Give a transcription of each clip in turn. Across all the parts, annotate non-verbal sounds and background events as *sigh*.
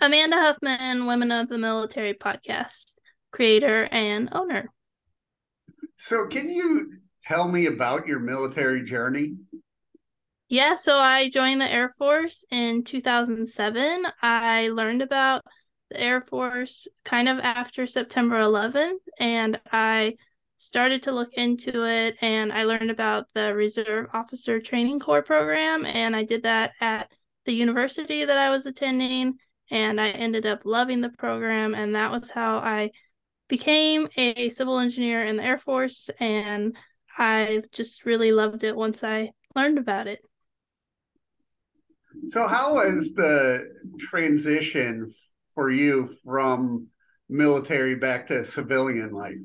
Amanda Huffman, Women of the Military podcast, creator and owner. So, can you tell me about your military journey? Yeah, so I joined the Air Force in 2007. I learned about the Air Force kind of after September 11th, and I started to look into it and I learned about the Reserve Officer Training Corps program, and I did that at the university that I was attending, and I ended up loving the program, and that was how I became a civil engineer in the Air Force, and I just really loved it once I learned about it. So, how was the transition for you from military back to civilian life?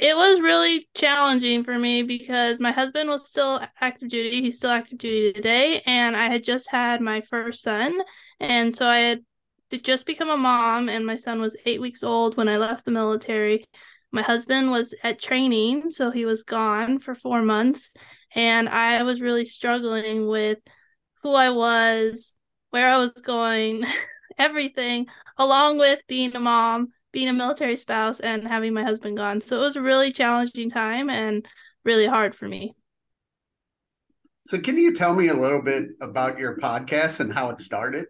It was really challenging for me because my husband was still active duty. He's still active duty today. And I had just had my first son. And so I had just become a mom, and my son was eight weeks old when I left the military. My husband was at training, so he was gone for four months, and I was really struggling with who I was, where I was going, *laughs* everything, along with being a mom, being a military spouse, and having my husband gone. So it was a really challenging time and really hard for me. So, can you tell me a little bit about your podcast and how it started?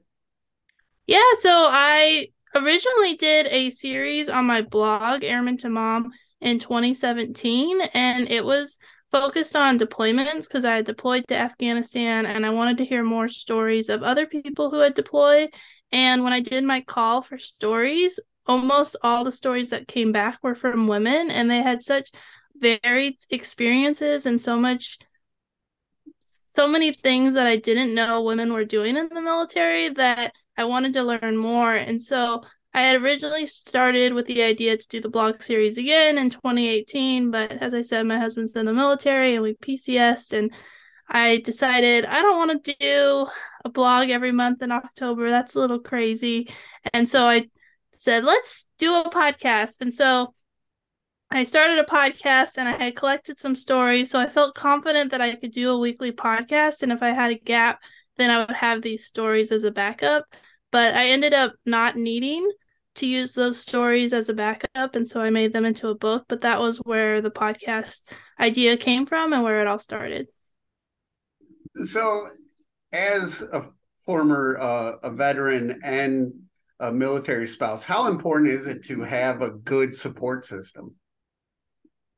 Yeah, so I originally did a series on my blog, Airman to Mom, in 2017, and it was focused on deployments because I had deployed to Afghanistan and I wanted to hear more stories of other people who had deployed. And when I did my call for stories, almost all the stories that came back were from women, and they had such varied experiences and so much so many things that I didn't know women were doing in the military that I wanted to learn more. And so I had originally started with the idea to do the blog series again in 2018, but as I said, my husband's in the military and we PCS and I decided I don't want to do a blog every month in October. That's a little crazy. And so I said, let's do a podcast. And so I started a podcast and I had collected some stories. So I felt confident that I could do a weekly podcast. And if I had a gap, then I would have these stories as a backup but I ended up not needing to use those stories as a backup and so I made them into a book but that was where the podcast idea came from and where it all started so as a former uh, a veteran and a military spouse how important is it to have a good support system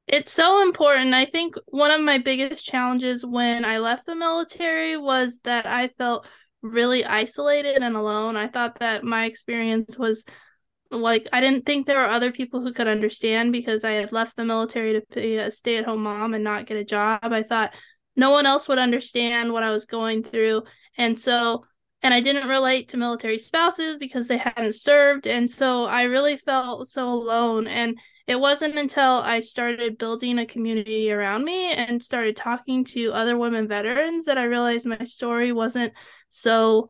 it's so important. I think one of my biggest challenges when I left the military was that I felt really isolated and alone. I thought that my experience was like I didn't think there were other people who could understand because I had left the military to be a stay-at-home mom and not get a job. I thought no one else would understand what I was going through. And so and I didn't relate to military spouses because they hadn't served and so I really felt so alone and it wasn't until I started building a community around me and started talking to other women veterans that I realized my story wasn't so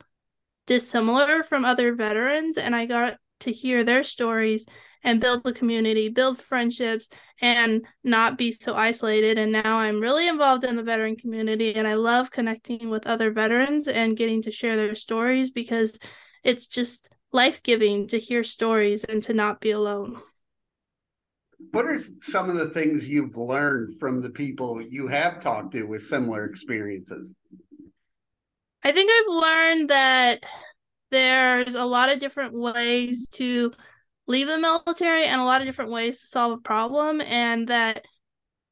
dissimilar from other veterans and I got to hear their stories and build the community, build friendships and not be so isolated and now I'm really involved in the veteran community and I love connecting with other veterans and getting to share their stories because it's just life-giving to hear stories and to not be alone. What are some of the things you've learned from the people you have talked to with similar experiences? I think I've learned that there's a lot of different ways to leave the military and a lot of different ways to solve a problem and that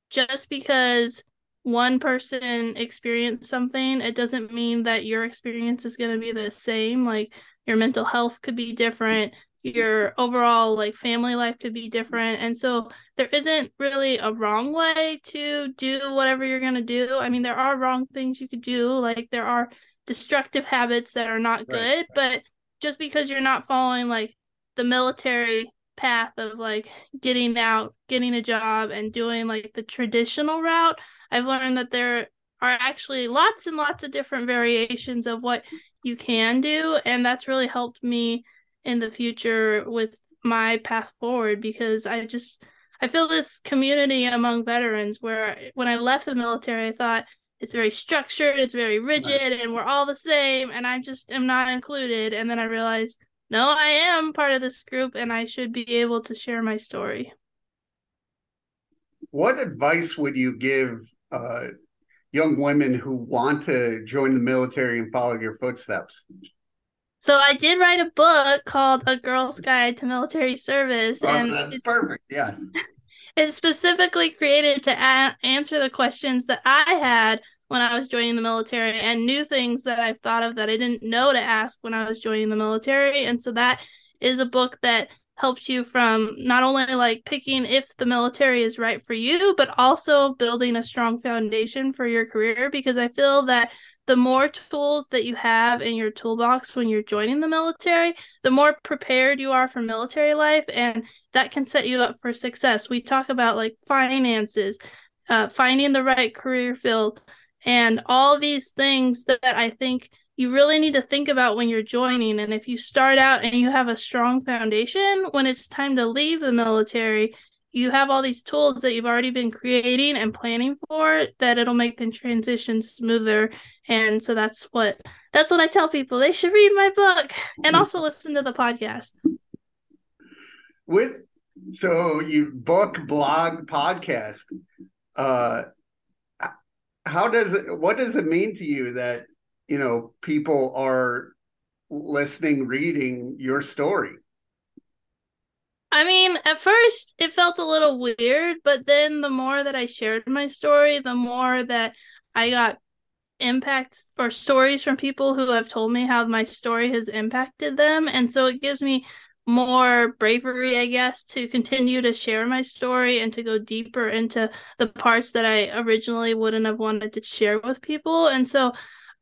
just because one person experienced something it doesn't mean that your experience is going to be the same. Like your mental health could be different. Your overall like family life could be different. And so there isn't really a wrong way to do whatever you're going to do. I mean there are wrong things you could do. Like there are destructive habits that are not good right. but just because you're not following like the military path of like getting out getting a job and doing like the traditional route i've learned that there are actually lots and lots of different variations of what you can do and that's really helped me in the future with my path forward because i just I feel this community among veterans where when I left the military, I thought it's very structured, it's very rigid, and we're all the same, and I just am not included. And then I realized, no, I am part of this group, and I should be able to share my story. What advice would you give uh, young women who want to join the military and follow your footsteps? So I did write a book called A Girl's Guide to Military Service, oh, and that's perfect. Yes, *laughs* it's specifically created to a- answer the questions that I had when I was joining the military and new things that I've thought of that I didn't know to ask when I was joining the military. And so that is a book that helps you from not only like picking if the military is right for you, but also building a strong foundation for your career because I feel that the more tools that you have in your toolbox when you're joining the military, the more prepared you are for military life, and that can set you up for success. We talk about like finances, uh, finding the right career field, and all these things that, that I think you really need to think about when you're joining. And if you start out and you have a strong foundation, when it's time to leave the military, you have all these tools that you've already been creating and planning for that it'll make the transition smoother. And so that's what that's what i tell people. They should read my book and also listen to the podcast. With so you book blog podcast uh how does it what does it mean to you that you know people are listening reading your story I mean, at first it felt a little weird, but then the more that I shared my story, the more that I got impacts or stories from people who have told me how my story has impacted them. And so it gives me more bravery, I guess, to continue to share my story and to go deeper into the parts that I originally wouldn't have wanted to share with people. And so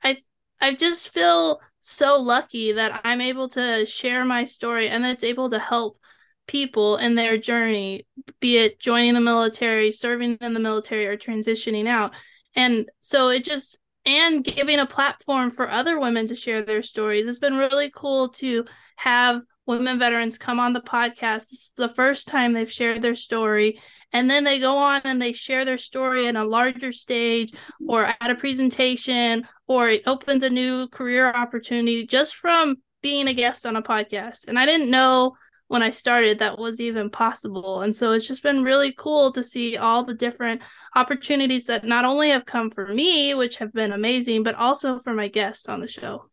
I I just feel so lucky that I'm able to share my story and that it's able to help people in their journey, be it joining the military, serving in the military, or transitioning out. And so it just, and giving a platform for other women to share their stories. It's been really cool to have women veterans come on the podcast. This is the first time they've shared their story. And then they go on and they share their story in a larger stage or at a presentation, or it opens a new career opportunity just from being a guest on a podcast. And I didn't know when I started that was even possible. And so it's just been really cool to see all the different opportunities that not only have come for me, which have been amazing, but also for my guest on the show.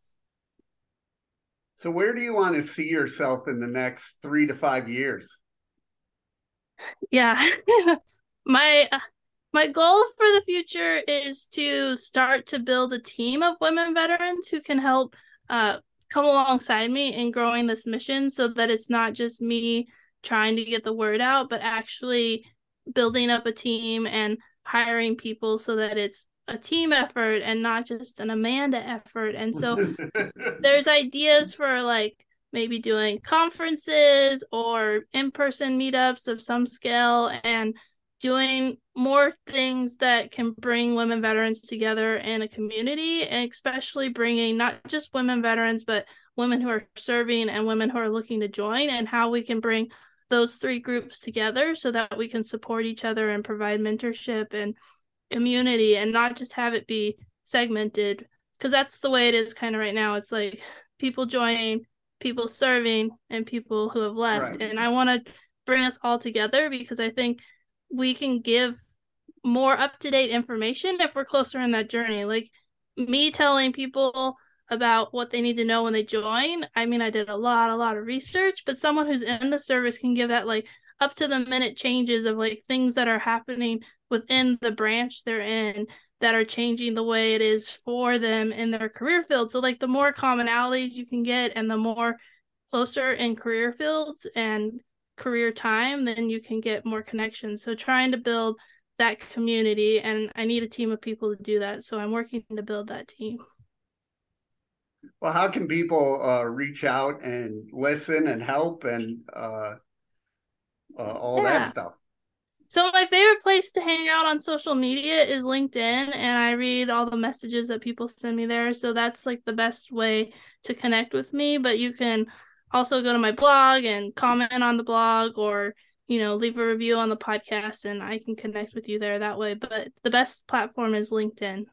So, where do you want to see yourself in the next three to five years? Yeah, *laughs* my my goal for the future is to start to build a team of women veterans who can help uh, come alongside me in growing this mission so that it's not just me trying to get the word out, but actually building up a team and hiring people so that it's a team effort and not just an Amanda effort. And so *laughs* there's ideas for like maybe doing conferences or in person meetups of some scale and doing more things that can bring women veterans together in a community and especially bringing not just women veterans but women who are serving and women who are looking to join and how we can bring those three groups together so that we can support each other and provide mentorship and community and not just have it be segmented because that's the way it is kind of right now it's like people joining people serving and people who have left right. and i want to bring us all together because i think we can give more up to date information if we're closer in that journey. Like me telling people about what they need to know when they join. I mean, I did a lot, a lot of research, but someone who's in the service can give that like up to the minute changes of like things that are happening within the branch they're in that are changing the way it is for them in their career field. So like the more commonalities you can get and the more closer in career fields and career time, then you can get more connections. So trying to build that community and I need a team of people to do that. So I'm working to build that team. Well, how can people uh, reach out and listen and help and uh, uh, all yeah. that stuff? So my favorite place to hang out on social media is LinkedIn and I read all the messages that people send me there. So that's like the best way to connect with me, but you can also go to my blog and comment on the blog or you know leave a review on the podcast and i can connect with you there that way but the best platform is linkedin